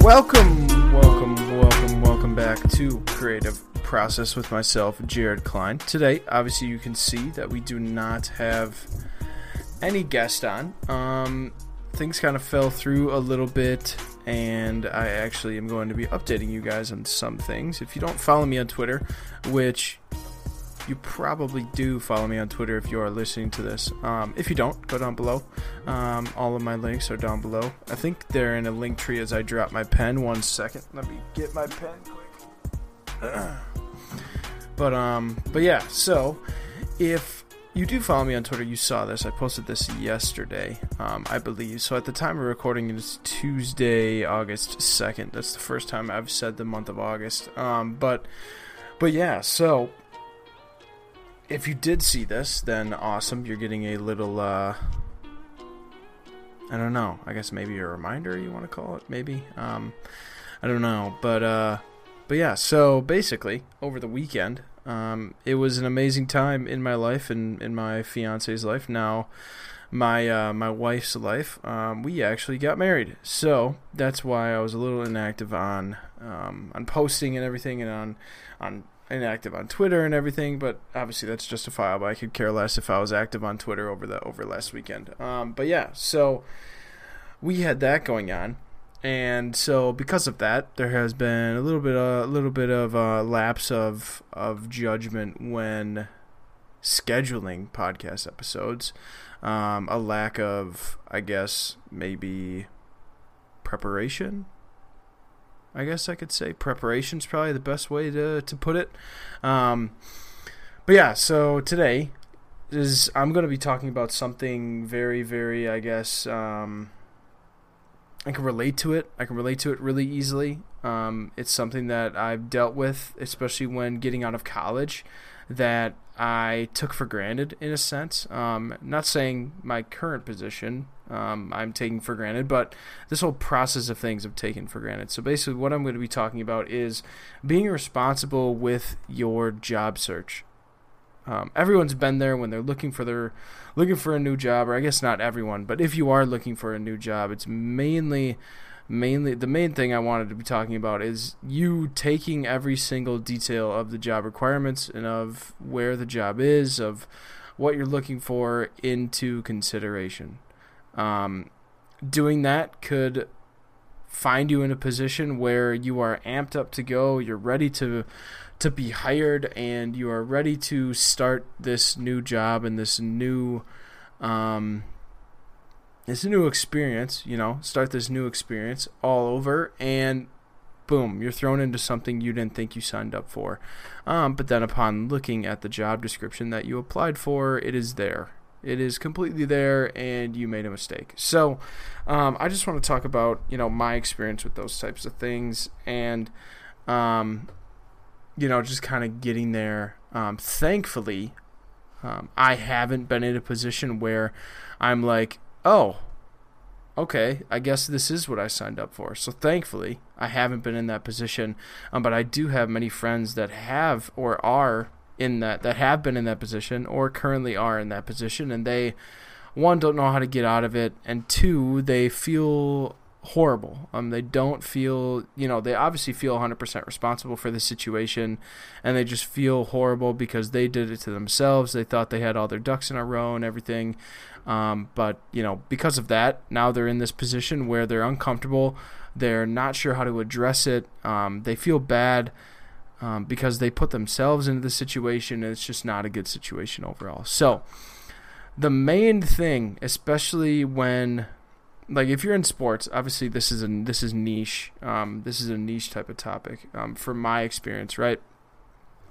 Welcome, welcome, welcome, welcome back to Creative Process with myself, Jared Klein. Today, obviously, you can see that we do not have any guest on. Um, things kind of fell through a little bit, and I actually am going to be updating you guys on some things. If you don't follow me on Twitter, which you probably do follow me on Twitter if you are listening to this. Um, if you don't, go down below. Um, all of my links are down below. I think they're in a link tree as I drop my pen. One second. Let me get my pen quick. but um, but yeah. So if you do follow me on Twitter, you saw this. I posted this yesterday, um, I believe. So at the time of recording, it is Tuesday, August second. That's the first time I've said the month of August. Um, but but yeah. So if you did see this, then awesome. You're getting a little, uh, I don't know. I guess maybe a reminder you want to call it. Maybe. Um, I don't know. But, uh, but yeah. So basically, over the weekend, um, it was an amazing time in my life and in my fiance's life. Now, my uh, my wife's life. Um, we actually got married, so that's why I was a little inactive on um, on posting and everything, and on on inactive on Twitter and everything, but obviously that's justifiable. I could care less if I was active on Twitter over the over last weekend. Um, but yeah, so we had that going on, and so because of that, there has been a little bit a little bit of a lapse of of judgment when scheduling podcast episodes. Um, a lack of, I guess, maybe preparation I guess I could say preparation's probably the best way to to put it. Um, but yeah, so today is I'm going to be talking about something very, very, I guess, um, I can relate to it. I can relate to it really easily. Um, it's something that I've dealt with, especially when getting out of college, that I took for granted in a sense. Um, not saying my current position um, I'm taking for granted, but this whole process of things I've taken for granted. So basically, what I'm going to be talking about is being responsible with your job search. Um, everyone's been there when they're looking for their looking for a new job, or I guess not everyone, but if you are looking for a new job, it's mainly mainly the main thing I wanted to be talking about is you taking every single detail of the job requirements and of where the job is, of what you're looking for into consideration. Um, doing that could find you in a position where you are amped up to go, you're ready to to be hired, and you are ready to start this new job and this new um, this new experience. You know, start this new experience all over, and boom, you're thrown into something you didn't think you signed up for. Um, but then upon looking at the job description that you applied for, it is there it is completely there, and you made a mistake. So, um, I just want to talk about you know my experience with those types of things, and um, you know just kind of getting there. Um, thankfully, um, I haven't been in a position where I'm like, oh, okay, I guess this is what I signed up for. So thankfully, I haven't been in that position. Um, but I do have many friends that have or are in that that have been in that position or currently are in that position and they one don't know how to get out of it and two they feel horrible. Um they don't feel you know they obviously feel 100% responsible for the situation and they just feel horrible because they did it to themselves. They thought they had all their ducks in a row and everything. Um, but you know because of that now they're in this position where they're uncomfortable. They're not sure how to address it. Um, they feel bad um, because they put themselves into the situation and it's just not a good situation overall. So, the main thing, especially when like if you're in sports, obviously this is a this is niche. Um, this is a niche type of topic um, from my experience, right?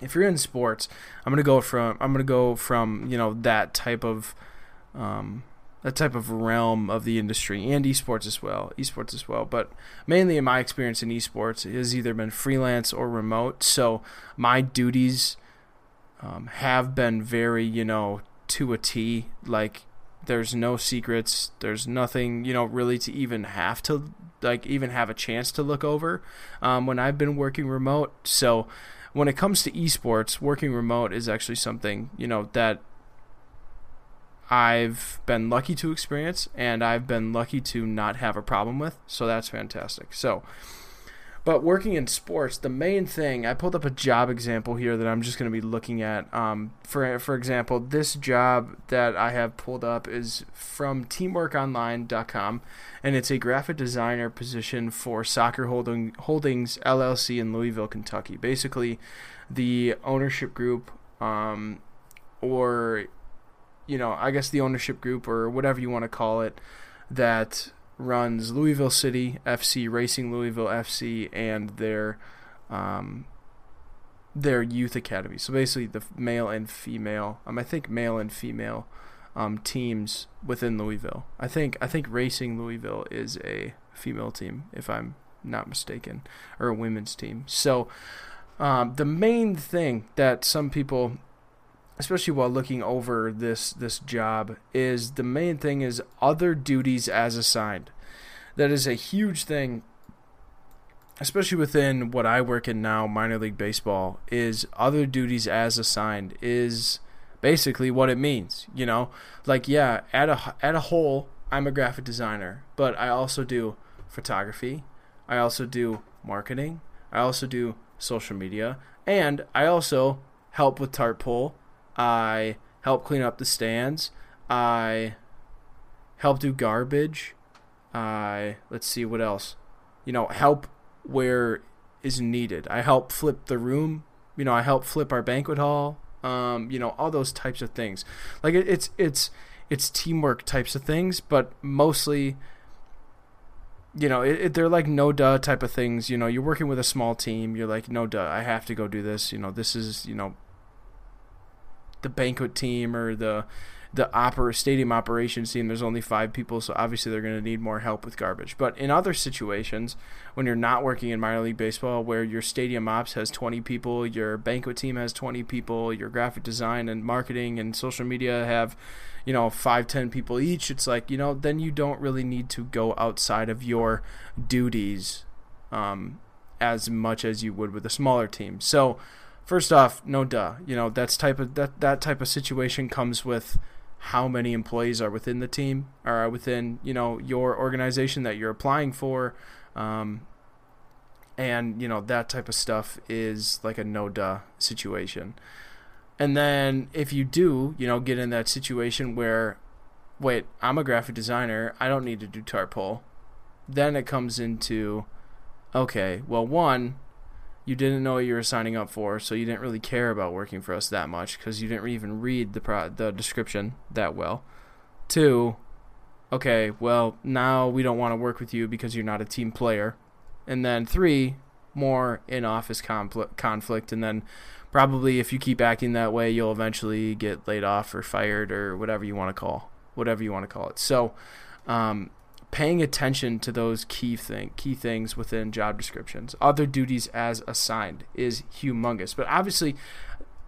If you're in sports, I'm gonna go from I'm gonna go from you know that type of um, that type of realm of the industry and esports as well, esports as well. But mainly in my experience in esports, it has either been freelance or remote. So my duties um, have been very, you know, to a T. Like there's no secrets. There's nothing, you know, really to even have to like even have a chance to look over um, when I've been working remote. So when it comes to esports, working remote is actually something you know that I've been lucky to experience and I've been lucky to not have a problem with. So that's fantastic. So, but working in sports, the main thing I pulled up a job example here that I'm just going to be looking at. Um, for for example, this job that I have pulled up is from TeamworkOnline.com, and it's a graphic designer position for Soccer Holding, Holdings LLC in Louisville, Kentucky. Basically, the ownership group, um, or you know, I guess the ownership group or whatever you want to call it, that runs Louisville City FC, Racing Louisville FC, and their um, their youth academy. So basically, the male and female, um, I think male and female um, teams within Louisville. I think I think Racing Louisville is a female team, if I'm not mistaken, or a women's team. So um, the main thing that some people especially while looking over this this job is the main thing is other duties as assigned. That is a huge thing especially within what I work in now minor league baseball is other duties as assigned is basically what it means you know? Like yeah at a at a whole I'm a graphic designer but I also do photography. I also do marketing. I also do social media. And I also help with tarp pull I help clean up the stands. I help do garbage. I let's see what else. You know, help where is needed. I help flip the room. You know, I help flip our banquet hall. Um, you know, all those types of things. Like it, it's it's it's teamwork types of things, but mostly you know, it, it, they're like no duh type of things. You know, you're working with a small team. You're like, no duh, I have to go do this. You know, this is, you know, the banquet team or the the opera stadium operations team there's only five people so obviously they're going to need more help with garbage. But in other situations when you're not working in minor league baseball where your stadium ops has 20 people your banquet team has 20 people your graphic design and marketing and social media have you know five ten people each it's like you know then you don't really need to go outside of your duties um, as much as you would with a smaller team. So first off, no duh. You know, that's type of that that type of situation comes with how many employees are within the team or within you know your organization that you're applying for. Um, and you know that type of stuff is like a no duh situation. And then if you do, you know, get in that situation where, wait, I'm a graphic designer, I don't need to do tarp pull. Then it comes into, okay, well, one, you didn't know what you were signing up for, so you didn't really care about working for us that much because you didn't even read the pro- the description that well. Two, okay, well now we don't want to work with you because you're not a team player. And then three, more in-office conflict, conflict, and then probably if you keep acting that way, you'll eventually get laid off or fired or whatever you want to call whatever you want to call it. So. Um, paying attention to those key thing key things within job descriptions. Other duties as assigned is humongous but obviously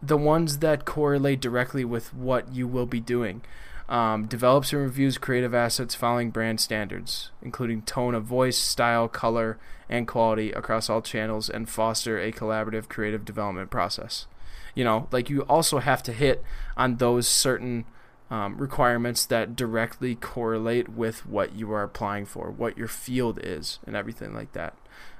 the ones that correlate directly with what you will be doing um, develops and reviews creative assets following brand standards including tone of voice style color and quality across all channels and foster a collaborative creative development process. You know like you also have to hit on those certain um, requirements that directly correlate with what you are applying for, what your field is, and everything like that.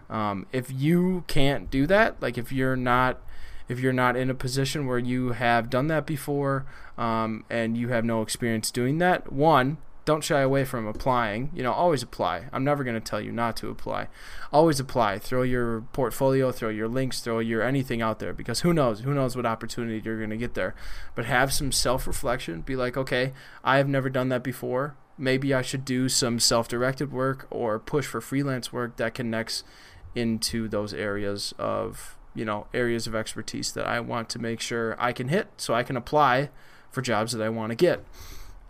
Um, if you can't do that, like if you're not if you're not in a position where you have done that before um, and you have no experience doing that, one, don't shy away from applying. You know, always apply. I'm never going to tell you not to apply. Always apply. Throw your portfolio, throw your links, throw your anything out there because who knows? Who knows what opportunity you're going to get there. But have some self reflection. Be like, okay, I have never done that before. Maybe I should do some self directed work or push for freelance work that connects into those areas of, you know, areas of expertise that I want to make sure I can hit so I can apply for jobs that I want to get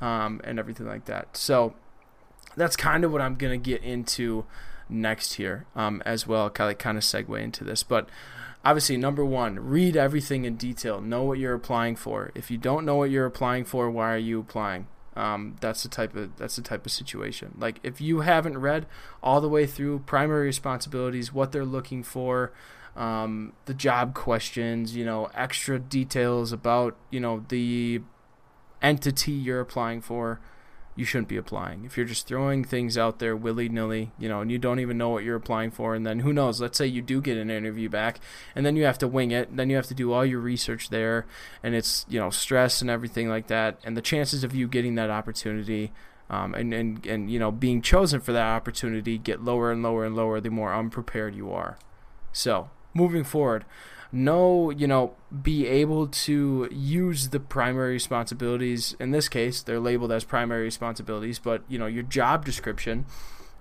um, and everything like that. So that's kind of what I'm gonna get into next here um, as well. Kind of kind of segue into this, but obviously number one, read everything in detail. Know what you're applying for. If you don't know what you're applying for, why are you applying? Um, that's the type of that's the type of situation. Like if you haven't read all the way through primary responsibilities, what they're looking for, um, the job questions, you know, extra details about you know the entity you're applying for, you shouldn't be applying. If you're just throwing things out there willy nilly, you know, and you don't even know what you're applying for, and then who knows? Let's say you do get an interview back, and then you have to wing it, then you have to do all your research there, and it's, you know, stress and everything like that. And the chances of you getting that opportunity um, and, and, and, you know, being chosen for that opportunity get lower and lower and lower the more unprepared you are. So, moving forward, know, you know, be able to use the primary responsibilities. In this case, they're labeled as primary responsibilities, but, you know, your job description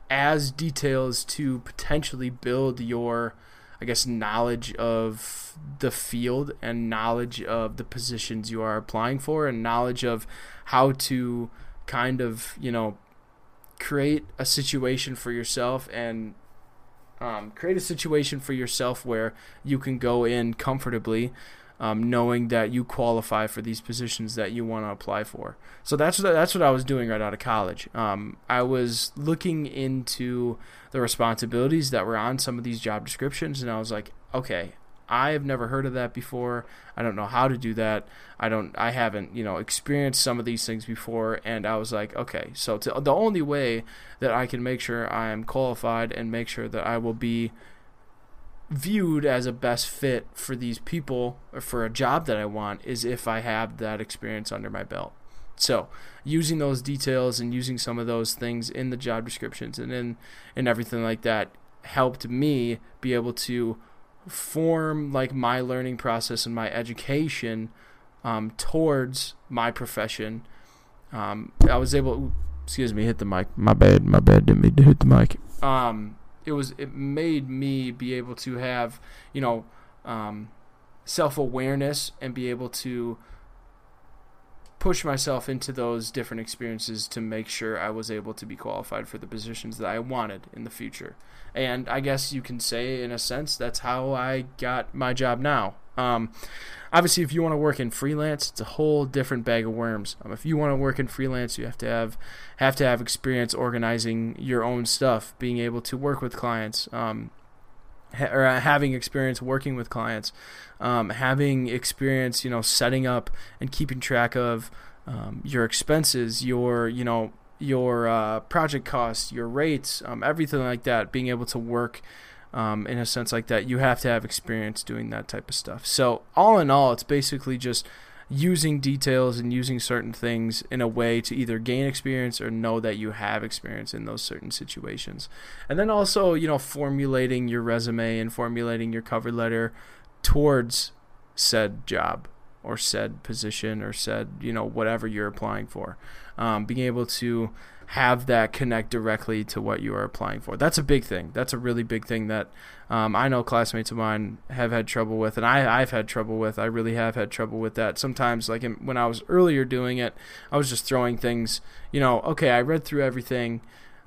as details to potentially build your, I guess, knowledge of the field and knowledge of the positions you are applying for and knowledge of how to kind of, you know, create a situation for yourself and um, create a situation for yourself where you can go in comfortably, um, knowing that you qualify for these positions that you want to apply for. So that's what, that's what I was doing right out of college. Um, I was looking into the responsibilities that were on some of these job descriptions, and I was like, okay, I have never heard of that before. I don't know how to do that. I don't. I haven't, you know, experienced some of these things before, and I was like, okay, so to, the only way that I can make sure I am qualified and make sure that I will be viewed as a best fit for these people or for a job that I want is if I have that experience under my belt. So, using those details and using some of those things in the job descriptions and in and everything like that helped me be able to form like my learning process and my education um, towards my profession. Um, I was able. Excuse me, hit the mic. My bad. My bad. Didn't mean to hit the mic. Um, it was. It made me be able to have you know um, self awareness and be able to push myself into those different experiences to make sure I was able to be qualified for the positions that I wanted in the future. And I guess you can say, in a sense, that's how I got my job now. Um, obviously, if you want to work in freelance, it's a whole different bag of worms. Um, if you want to work in freelance, you have to have have to have experience organizing your own stuff, being able to work with clients, um, ha- or uh, having experience working with clients, um, having experience, you know, setting up and keeping track of um, your expenses, your you know your uh, project costs, your rates, um, everything like that. Being able to work um, in a sense like that, you have to have experience doing that type of stuff. So all in all, it's basically just using details and using certain things in a way to either gain experience or know that you have experience in those certain situations. And then also, you know, formulating your resume and formulating your cover letter towards said job or said position or said, you know, whatever you're applying for. Um, being able to have that connect directly to what you are applying for. That's a big thing. That's a really big thing that um, I know classmates of mine have had trouble with, and I, I've had trouble with. I really have had trouble with that. Sometimes, like in, when I was earlier doing it, I was just throwing things, you know, okay, I read through everything.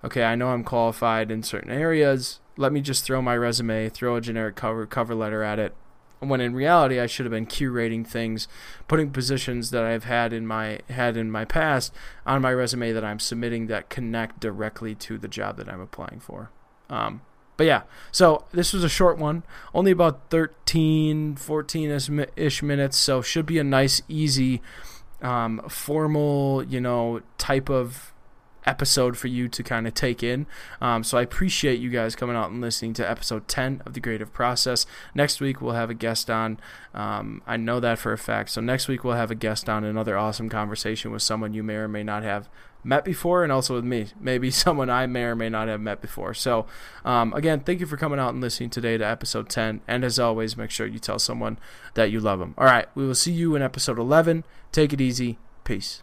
Okay, I know I'm qualified in certain areas. Let me just throw my resume, throw a generic cover cover letter at it, when in reality I should have been curating things, putting positions that I've had in my had in my past on my resume that I'm submitting that connect directly to the job that I'm applying for. Um, but yeah, so this was a short one, only about 13, 14 ish minutes, so should be a nice, easy, um, formal, you know, type of episode for you to kind of take in. Um, so I appreciate you guys coming out and listening to episode 10 of the Creative Process. Next week we'll have a guest on. Um, I know that for a fact. So next week we'll have a guest on another awesome conversation with someone you may or may not have met before and also with me maybe someone i may or may not have met before so um, again thank you for coming out and listening today to episode 10 and as always make sure you tell someone that you love them all right we will see you in episode 11 take it easy peace